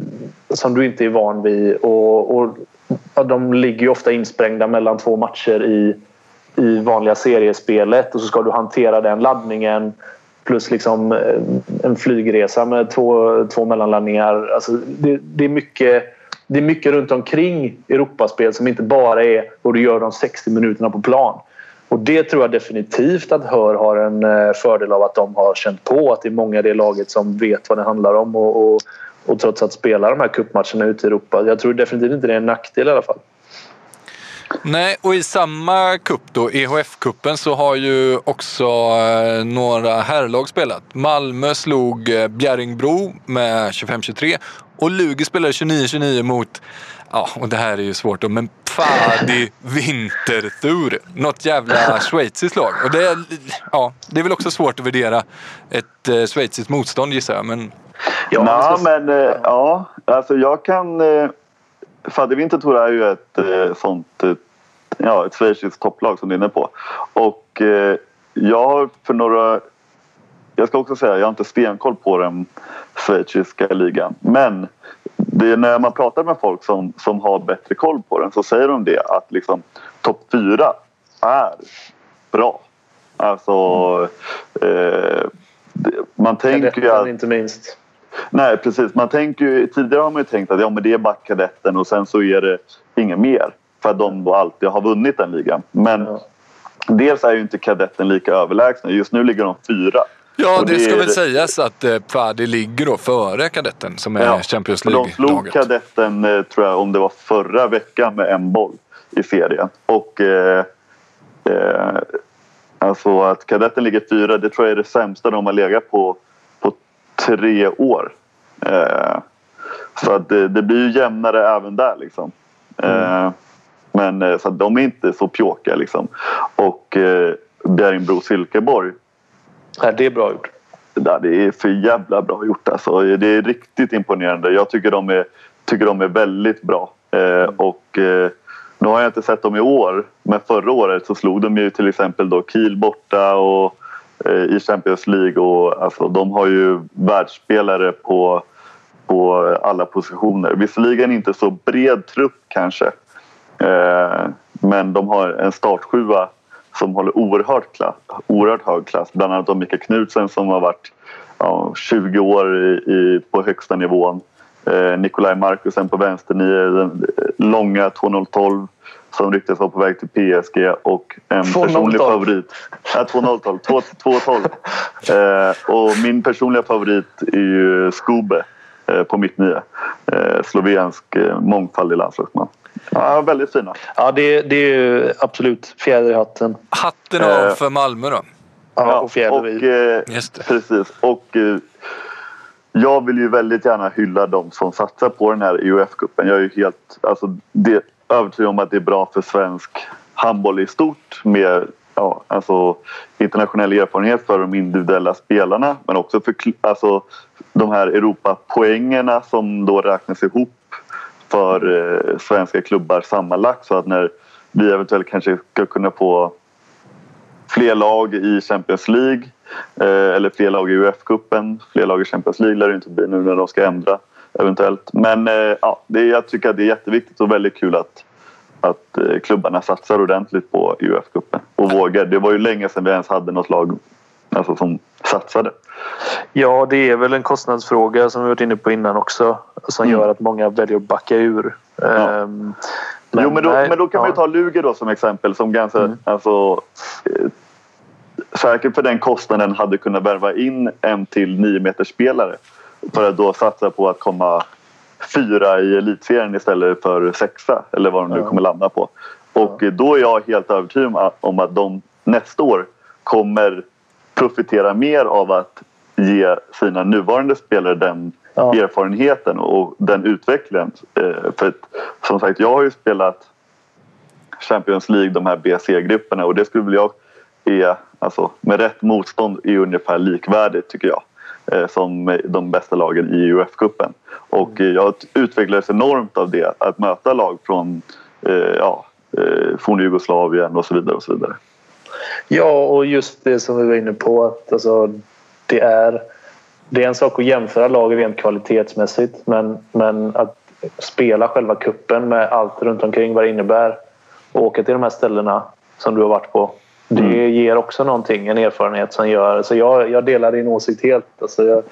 som du inte är van vid. Och, och, ja, de ligger ju ofta insprängda mellan två matcher i, i vanliga seriespelet och så ska du hantera den laddningen plus liksom eh, en flygresa med två, två mellanlandningar. Alltså det, det, är mycket, det är mycket runt omkring Europaspel som inte bara är vad du gör de 60 minuterna på plan. Och det tror jag definitivt att Hör har en eh, fördel av att de har känt på att det är många i det laget som vet vad det handlar om och, och, och trots att spela de här cupmatcherna ute i Europa. Jag tror definitivt inte det är en nackdel i alla fall. Nej, och i samma cup då, EHF-cupen, så har ju också eh, några herrlag spelat. Malmö slog eh, Bjärringbro med 25-23 och Lugi spelade 29-29 mot, ja, och det här är ju svårt då, men Pfadi Winterthur. Något jävla schweiziskt lag. Och det är, ja, det är väl också svårt att värdera ett eh, schweiziskt motstånd gissar jag, men Ja, ska- men eh, ja, alltså jag kan... Eh, Fadde Winterthur är ju ett eh, sånt... Eh, ja, ett schweiziskt topplag som du är inne på. Och eh, jag har för några... Jag ska också säga, jag har inte stenkoll på den schweiziska ligan. Men när man pratar med folk som, som har bättre koll på den så säger de det att liksom topp fyra är bra. Alltså... Eh, man tänker ju att... inte minst. Nej, precis. Man tänker ju, tidigare har man ju tänkt att ja, men det är bara kadetten och sen så är det inget mer. För att de då alltid har vunnit den ligan. Men Ja. dels är ju inte kadetten lika överlägsna. Just nu ligger de fyra. Ja, Och det ska väl sägas att eh, ligger då före kadetten som är Ja, Champions och De slog League-laget. kadetten, eh, tror jag, om det var förra veckan med en boll i serien. Och eh, eh, alltså att kadetten ligger fyra, det tror jag är det sämsta de har legat på på tre år. Eh, så att det, det blir ju jämnare även där liksom. Eh, men eh, så att de är inte så pjåkiga liksom. Och eh, Bjärringbro Nej, det är bra gjort. Ja, det är för jävla bra gjort alltså. Det är riktigt imponerande. Jag tycker de är, tycker de är väldigt bra. Eh, och eh, nu har jag inte sett dem i år. Men förra året så slog de ju till exempel då Kiel borta och eh, i Champions League. Och, alltså, de har ju världsspelare på, på alla positioner. Visserligen inte så bred trupp kanske. Eh, men de har en startsjua som håller oerhört, klass, oerhört hög klass. Bland annat av Mika Knutsen som har varit ja, 20 år i, i, på högsta nivån. Eh, Nikolaj Markusen på vänsternio, den långa 2.012 som ryktas vara på väg till PSG och en 2.012. personlig favorit. Ja, 2.012. 2.12. Eh, och min personliga favorit är ju Skube eh, på mitt nya. Eh, slovensk eh, mångfaldig landslagsman. Ja, väldigt fina. Ja, det, det är ju absolut fjäder i hatten. Hatten av Eh, för Malmö då. Ja, och fjäder i. och, eh, Just det. Precis. Och eh, jag vill ju väldigt gärna hylla de som satsar på den här UF-cupen. Jag är ju helt alltså, det, övertygad om att det är bra för svensk handboll i stort med ja, alltså, internationell erfarenhet för de individuella spelarna men också för alltså, de här Europapoängerna som då räknas ihop för eh, svenska klubbar sammanlagt så att när vi eventuellt kanske ska kunna få fler lag i Champions League eh, eller fler lag i UF-cupen. Fler lag i Champions League lär det inte bli nu när de ska ändra eventuellt. Men eh, ja, det, jag tycker att det är jätteviktigt och väldigt kul att, att eh, klubbarna satsar ordentligt på UF-cupen och vågar. Det var ju länge sedan vi ens hade något lag alltså, som satsade. Ja, det är väl en kostnadsfråga som vi varit inne på innan också. Som Mm. gör att många väljer att backa ur. Ehm, jo, men då, nej, men då kan man ju ja. ta Luger då som exempel som ganska, Mm. alltså, eh, säkert för den kostnaden hade kunnat värva in en till nio meters spelare för att då satsa på att komma fyra i elitserien istället för sexa eller vad de nu Ja. kommer landa på. Och eh, då är jag helt övertygad om att- de nästa år kommer profitera mer av att ge sina nuvarande spelare den Ja. erfarenheten och den utvecklingen. Eh, För att, som sagt, jag har ju spelat Champions League, de här BC-grupperna och det skulle väl jag är, alltså, med rätt motstånd är ungefär likvärdigt tycker jag som de bästa lagen i UF-cupen. Och eh, jag utvecklades enormt av det, att möta lag från eh, ja, eh, forna Jugoslavien och så vidare. och så vidare. Ja, och just det som vi var inne på. Att alltså, det, är, det är en sak att jämföra lag rent kvalitetsmässigt men, men att spela själva kuppen med allt runt omkring vad det innebär och åka till de här ställena som du har varit på. Det Mm. ger också någonting, en erfarenhet som gör... Så jag, jag delar din åsikt helt. Alltså jag,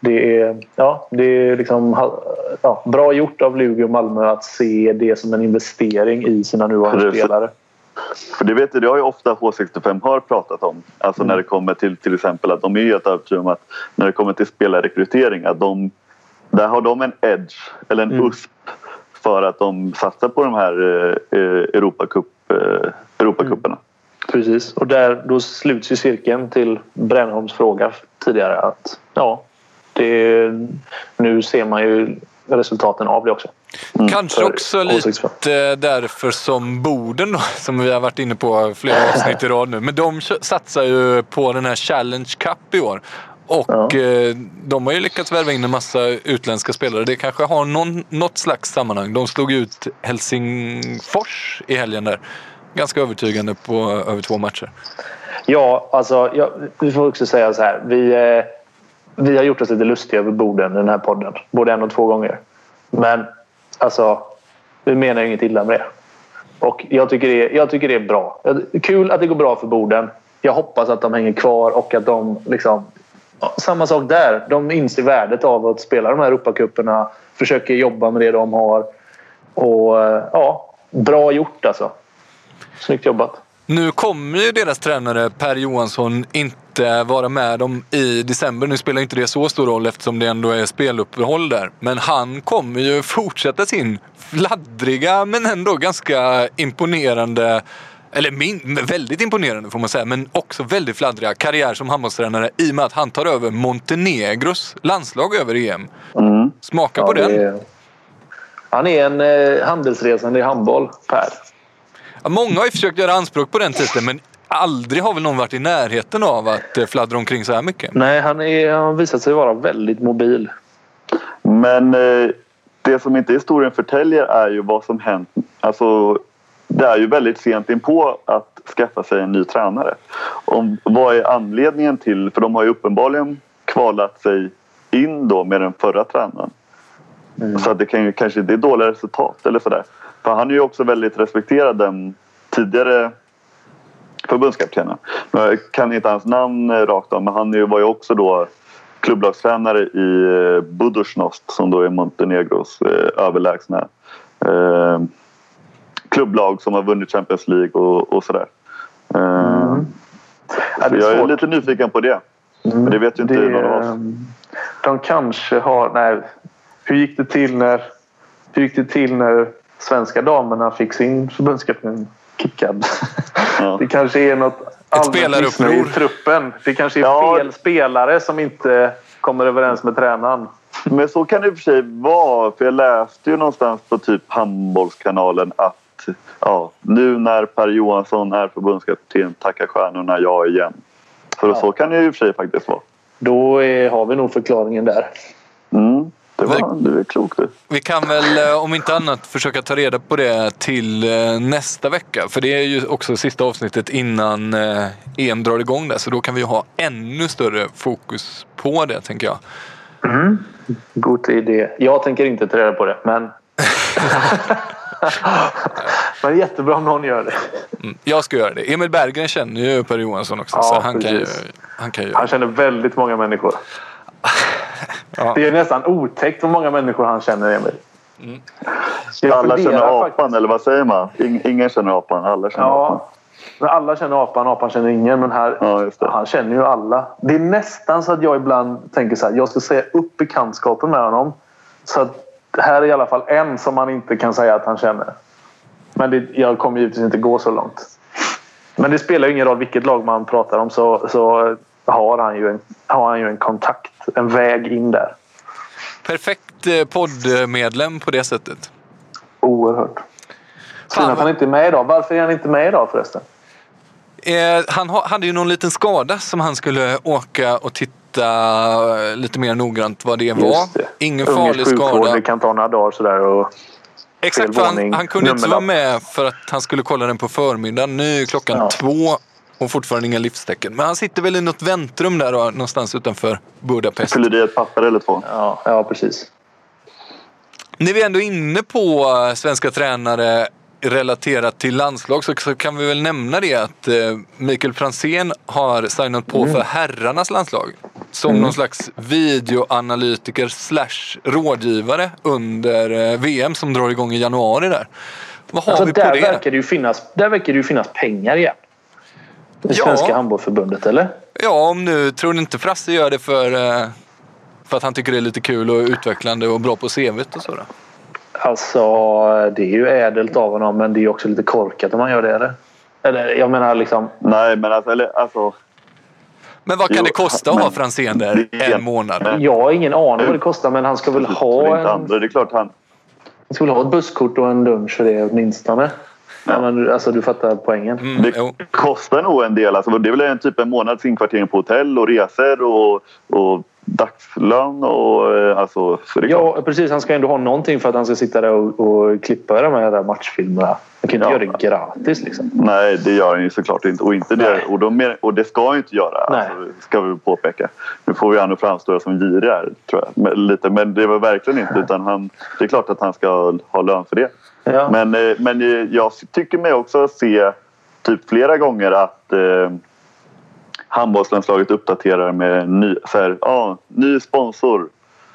det är, ja, det är liksom, ja, bra gjort av Luleå och Malmö att se det som en investering i sina nuvarande Precis. spelare. För det vet du, det har ju ofta H65 har pratat om. Alltså när det kommer till till exempel att de är helt övertygade om att när det kommer till spelarrekrytering att de där har de en edge eller en Mm. USP för att de satsar på de här eh, eh, Europacup, eh, Europacuperna. Precis, och där, då sluts ju cirkeln till Brännholms fråga tidigare. att ja, det, Nu ser man ju resultaten av det också. Mm. Kanske också lite därför som Boden då, som vi har varit inne på flera avsnitt i rad nu. Men de satsar ju på den här Challenge Cup i år. Och Ja. eh, de har ju lyckats värva in en massa utländska spelare. Det kanske har någon, något slags sammanhang. De slog ut Helsingfors i helgen där. Ganska övertygande på över två matcher. Ja, alltså, jag, vi får också säga så här. Vi, eh, vi har gjort oss lite lustiga över Boden i den här podden. Både en och två gånger. Men alltså, vi menar inget illa med det. Och jag tycker det, är- jag tycker det är bra. Kul att det går bra för Boden. Jag hoppas att de hänger kvar och att de liksom samma sak där. De inser värdet av att spela de här Europacuperna. Försöker jobba med det de har. Och eh, ja, bra gjort alltså. Snyggt jobbat. Nu kommer ju deras tränare Per Johansson inte vara med dem i december. Nu spelar inte det så stor roll eftersom det ändå är speluppehåll där. Men han kommer ju fortsätta sin fladdriga men ändå ganska imponerande eller min, väldigt imponerande får man säga, men också väldigt fladdriga karriär som handbollstränare i och med att han tar över Montenegros landslag över EM. Mm. Smaka på Ja, den. det är- Han är en eh, handelsresande i handboll, Per. Många har ju försökt göra anspråk på den titeln men aldrig har väl någon varit i närheten av att eh, fladdra omkring så här mycket. Nej, han, har visat sig vara väldigt mobil. Men eh, det som inte historien förtäljer är ju vad som hänt. Alltså, det är ju väldigt sent inpå att skaffa sig en ny tränare. Om, vad är anledningen till... För de har ju uppenbarligen kvalat sig in då med den förra tränaren. Så att det kan ju kanske inte är dåliga resultat eller sådär. För han är ju också väldigt respekterad den tidigare förbundskaptenen. Jag kan inte hans namn eh, rakt av men han var ju också då klubblagstränare i eh, Budućnost som då är Montenegros eh, överlägsna klubblag som har vunnit Champions League och, och sådär. Ja, så det är jag är lite nyfiken på det. Men det vet ju inte Det, någon av oss. De kanske har... Nej, hur gick det till när, hur gick det till när svenska damerna fick sin förbundskapten kickad? Ja. Det kanske är något allmänt missnöje i truppen. Det kanske är Ja. fel spelare som inte kommer överens med tränaren. Men så kan det i och för sig vara. För jag läste ju någonstans på typ Handbollskanalen att ja, nu när Per Johansson är förbundskapten tackar stjärnorna ja igen. Så, så kan det ju i och för sig faktiskt vara. Då är, har vi nog förklaringen där. Mm, det var, du är klok du. Vi kan väl eh, om inte annat försöka ta reda på det till eh, nästa vecka. För det är ju också sista avsnittet innan eh, EM drar igång där. Så då kan vi ha ännu större fokus på det tänker jag. God idé. Jag tänker inte ta reda på det, men... men jättebra om någon gör det. Mm, Jag ska göra det. Emil Berggren känner ju Per Johansson också. Ja, så han kan, ju, han kan ju Han känner väldigt många människor. Ja. Det är nästan otäckt hur många människor han känner, Emil. Jag Alla känner apan faktiskt- eller vad säger man? In, ingen känner apan, alla känner apan. Ja, men alla känner apan, apan känner ingen. Men här, Ja, just det. han känner ju alla. Det är nästan så att jag ibland tänker så här. Jag ska säga upp bekantskapen med honom. Så att här är i alla fall en som man inte kan säga att han känner. Men det, jag kommer givetvis inte gå så långt. Men det spelar ju ingen roll vilket lag man pratar om så, så har, han ju en, har han ju en kontakt. En väg in där. perfekt eh, poddmedlem på det sättet. Oerhört. Synd att han inte är med idag. Varför är han inte med idag förresten? Eh, han ha, hade ju någon liten skada som han skulle åka och titta eh, lite mer noggrant vad det var. Det. Ingen Ungersk farlig sjukvård, skada. Det kan ta några dagar sådär. Och... Exakt, han, han kunde inte vara med för att han skulle kolla den på förmiddagen. Nu är klockan Ja. två och fortfarande inga livstecken. Men han sitter väl i något väntrum där då, någonstans utanför Budapest. Fyller i ett papper eller två. Ja, ja, precis. När vi ändå är inne på eh, svenska tränare relaterat till landslag så, kan vi väl nämna det att eh, Mikael Franzén har signat på Mm. för herrarnas landslag. Som någon slags videoanalytiker slash rådgivare under eh, VM som drar igång i januari där. Vad har Alltså, vi på där, det? verkar det ju finnas, där verkar det ju finnas pengar igen. Det Ja. svenska handbollsförbundet, eller? Ja, om nu tror ni inte Frasse gör det för, eh, för att han tycker det är lite kul och utvecklande och bra på CVt och sådär. Alltså, det är ju ädelt av honom, men det är ju också lite korkat om man gör det, eller? Eller jag menar liksom... Nej, men alltså... Eller, alltså Men vad kan Jo, det kosta att ha Franzén där är- en månad? Jag har ingen aning vad det kostar, men han ska väl ha inte en... Det är klart han... Han ska väl ha ett busskort och en lunch för det åtminstone. Ja, men, alltså, du fattar poängen. Mm, Det jo. kostar nog en del. Alltså, det är väl en typ en månads inkvartering på hotell och resor och, och dagslön. Och, eh, alltså, så det är klart. Ja, precis. Han ska ändå ha någonting för att han ska sitta där och, och klippa de här matchfilmerna. Han kan inte Ja. göra det gratis liksom. Nej, det gör han ju såklart inte. Och, inte det, Nej. och, de, och det ska han ju inte göra, Nej. alltså, ska vi påpeka. Nu får vi att framstå som girig här, tror jag. Men, lite, men det var verkligen inte. Utan han, det är klart att han ska ha lön för det. Ja. Men, eh, men eh, jag tycker mig också se typ flera gånger att eh, handbollslandslaget uppdaterar med ny, så här, ja, ny sponsor.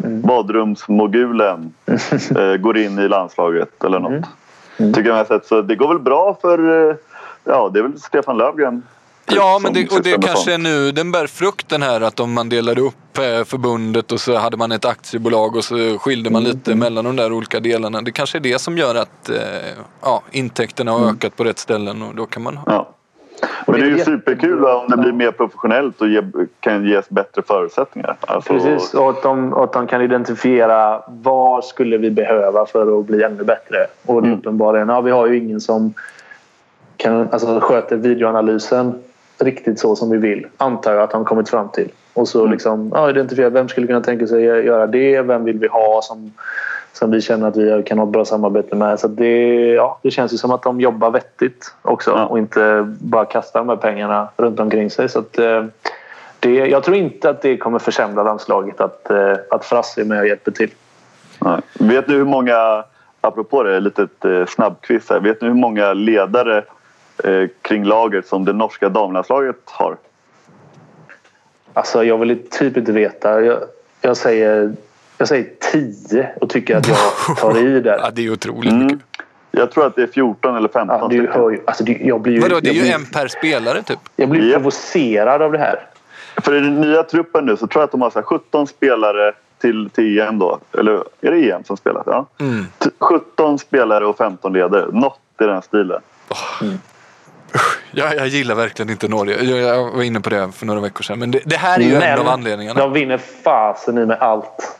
Mm. Badrumsmogulen eh, går in i landslaget eller något. Mm. Tycker jag mig sett. Så det går väl bra för... Eh, ja, det är väl Stefan Löfgren. Ja, men det, och det kanske är nu den bär frukt den här att om man delade upp eh, förbundet och så hade man ett aktiebolag och så skilde man lite mellan de där olika delarna. Det kanske är det som gör att eh, ja, intäkterna har ökat på rätt ställen och då kan man ha... Ja. Men det är ju superkul om det blir mer professionellt och ge, kan ges bättre förutsättningar. Alltså, Precis, och att de, och att de kan identifiera vad skulle vi behöva för att bli ännu bättre. Och det är Mm. uppenbarligen, ja, vi har ju ingen som kan, alltså, sköter videoanalysen riktigt så som vi vill. Antar jag att de kommit fram till. Och så liksom, ja, identifiera vem skulle kunna tänka sig göra det? Vem vill vi ha som, som vi känner att vi kan ha ett bra samarbete med? Så det, ja, det känns ju som att de jobbar vettigt också Ja. och inte bara kastar de här pengarna runt omkring sig. Så att, eh, det, jag tror inte att det kommer försämra landslaget att, eh, att Frasse är med och hjälper till. nej. Vet du hur många, apropå det, ett litet eh, snabbquiz här. Vet ni hur många ledare kring laget som det norska damlandslaget har? Alltså, jag vill typ inte veta. Jag, jag, säger, jag säger 10 och tycker att jag tar i Ja, där. det är otroligt Mm. mycket. Jag tror att det är 14 eller 15 Ja, du hör ju, alltså, det, jag blir ju, Vadå, det är jag ju blir, en per spelare typ. jag blir Japp. provocerad av det här. För i den nya truppen nu så tror jag att de har så här 17 spelare till, till EM då. Eller är det EM som spelar? Ja. Mm. T- 17 spelare och 15 ledare. Något i den stilen. Jag, jag gillar verkligen inte Norge. Jag, jag var inne på det för några veckor sedan. Men det, det här är ju en av anledningarna. de vinner fasen i med allt.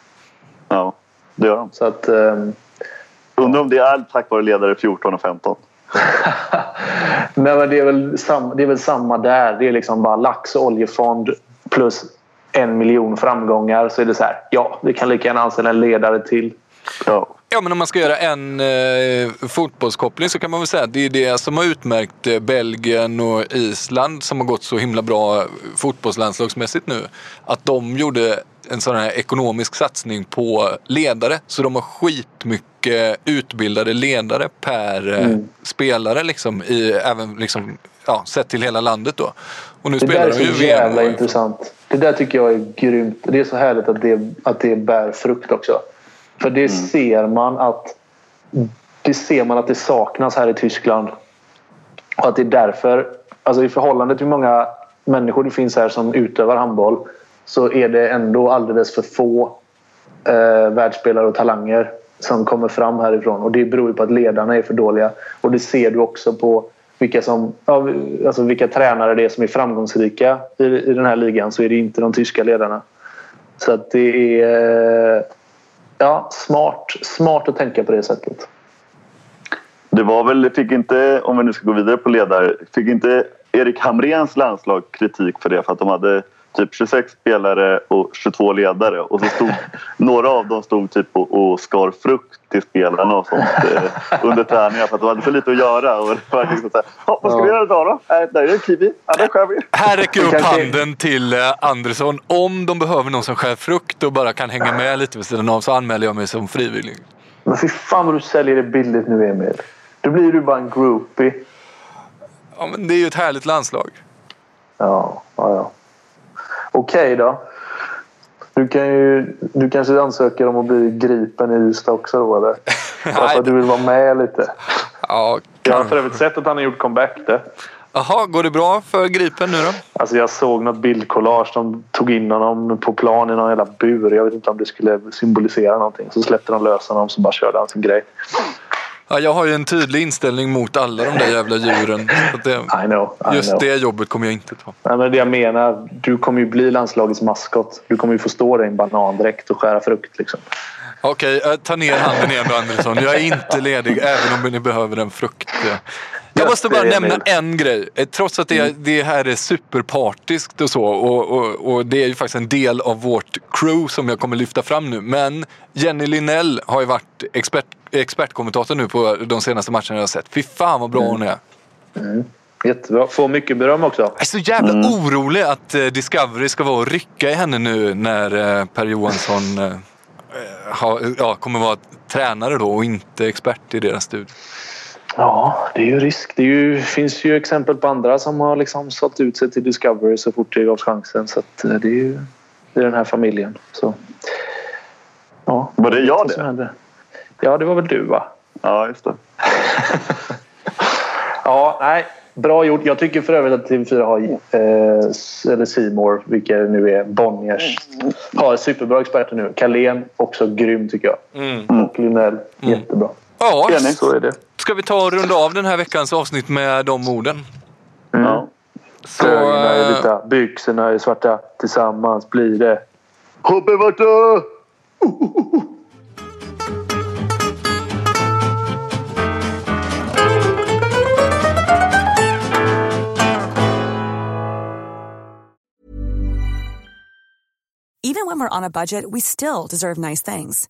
Ja, det gör de. Så att, ehm, Undrar om det är tack vare ledare 14 och 15. Nej, men det, är väl sam, det är väl samma där. Det är liksom bara lax och oljefond plus en miljon framgångar. Så är det så här, ja, vi kan lika gärna anställa en ledare till. Ja. Ja, men om man ska göra en eh, fotbollskoppling så kan man väl säga att det är det som har utmärkt eh, Belgien och Island som har gått så himla bra eh, fotbollslandslagsmässigt nu. Att de gjorde en sån här ekonomisk satsning på ledare. Så de har skitmycket utbildade ledare per eh, spelare liksom, i, även liksom, ja, sett till hela landet då. Och nu Det där spelar är de så VM. jävla och- intressant. Det där tycker jag är grymt. Det är så härligt att det, att det bär frukt också. För det ser man att det ser man att det saknas här i Tyskland. Och att det är därför, alltså i förhållande till hur många människor det finns här som utövar handboll så är det ändå alldeles för få eh, världsspelare och talanger som kommer fram härifrån. Och det beror ju på att ledarna är för dåliga. Och det ser du också på vilka, som, ja, alltså vilka tränare det är som är framgångsrika i, i den här ligan så är det inte de tyska ledarna. Så att det är ja, smart, smart att tänka på det sättet. Det var väl, fick inte, om vi nu ska gå vidare på ledare, fick inte Erik Hamrens landslag kritik för det för att de hade typ 26 spelare och 22 ledare och så stod några av dem stod typ och, och skar frukt till spelarna och sånt eh, under träningar för att de hade för lite att göra. Och det var liksom så här, "Ja, vad ska vi göra idag då? Äh, där är en kiwi. Ja, där skär vi. Här räcker upp handen till eh, Andersson. Om de behöver någon som skär frukt och bara kan hänga med lite vid sidan av så anmäler jag mig som frivillig. Men fy fan vad du säljer det billigt nu Emil. Då blir du bara en groupie. Ja, men det är ju ett härligt landslag. Ja, ja, ja. Okej då. Du, kan ju, du kanske ansöker om att bli gripen i Ystad också då eller? Bara för att du vill vara med lite. Ja, Jag har för övrigt sett att han har gjort comeback. Jaha, går det bra för Gripen nu då? Alltså jag såg något bildkollage. De tog in honom på plan i någon jävla bur. Jag vet inte om det skulle symbolisera någonting. Så släppte de lös honom så bara körde han sin grej. Ja, jag har ju en tydlig inställning mot alla de där jävla djuren. Det, I know. I just know. det jobbet kommer jag inte ta. Nej, men det jag menar, du kommer ju bli landslagets maskot. Du kommer ju få stå där i en banandräkt och skära frukt. Liksom. Okej, eh, ta ner handen igen då Andersson. Jag är inte ledig även om ni behöver en frukt. Jag måste bara nämna en grej. Eh, Trots att det, det här är superpartiskt och så och, och, och det är ju faktiskt en del av vårt crew som jag kommer lyfta fram nu. Men Jenny Linnell har ju varit expert, expertkommentator nu på de senaste matcherna jag har sett. Fy fan vad bra hon är. Jättebra. Får mycket beröm också. Jag är så jävla orolig att eh, Discovery ska vara och rycka i henne nu när eh, Per Johansson har, ja, kommer vara tränare då och inte expert i deras studio. Ja, det är ju risk. Det ju, finns ju exempel på andra som har liksom sålt ut sig till Discovery så fort det gavs chansen. Så att det är ju det är den här familjen. Så, ja, var det jag det? Ja, det var väl du va? Ja, just det. ja, nej. Bra gjort. Jag tycker för övrigt att TV4 har, eh, eller Simor, vilka det nu är, Bonniers, har superbra experter nu. Carlén också grym tycker jag. Mm. Och Lynell, mm. jättebra. Ja, så är det. Ska vi ta och runda av den här veckans avsnitt med de orden? Mm. Ja. Så, Ögonen är eh, vita, byxorna är svarta. Tillsammans blir det... Hoppe uh, uh. Even when we're on a budget we still deserve nice things.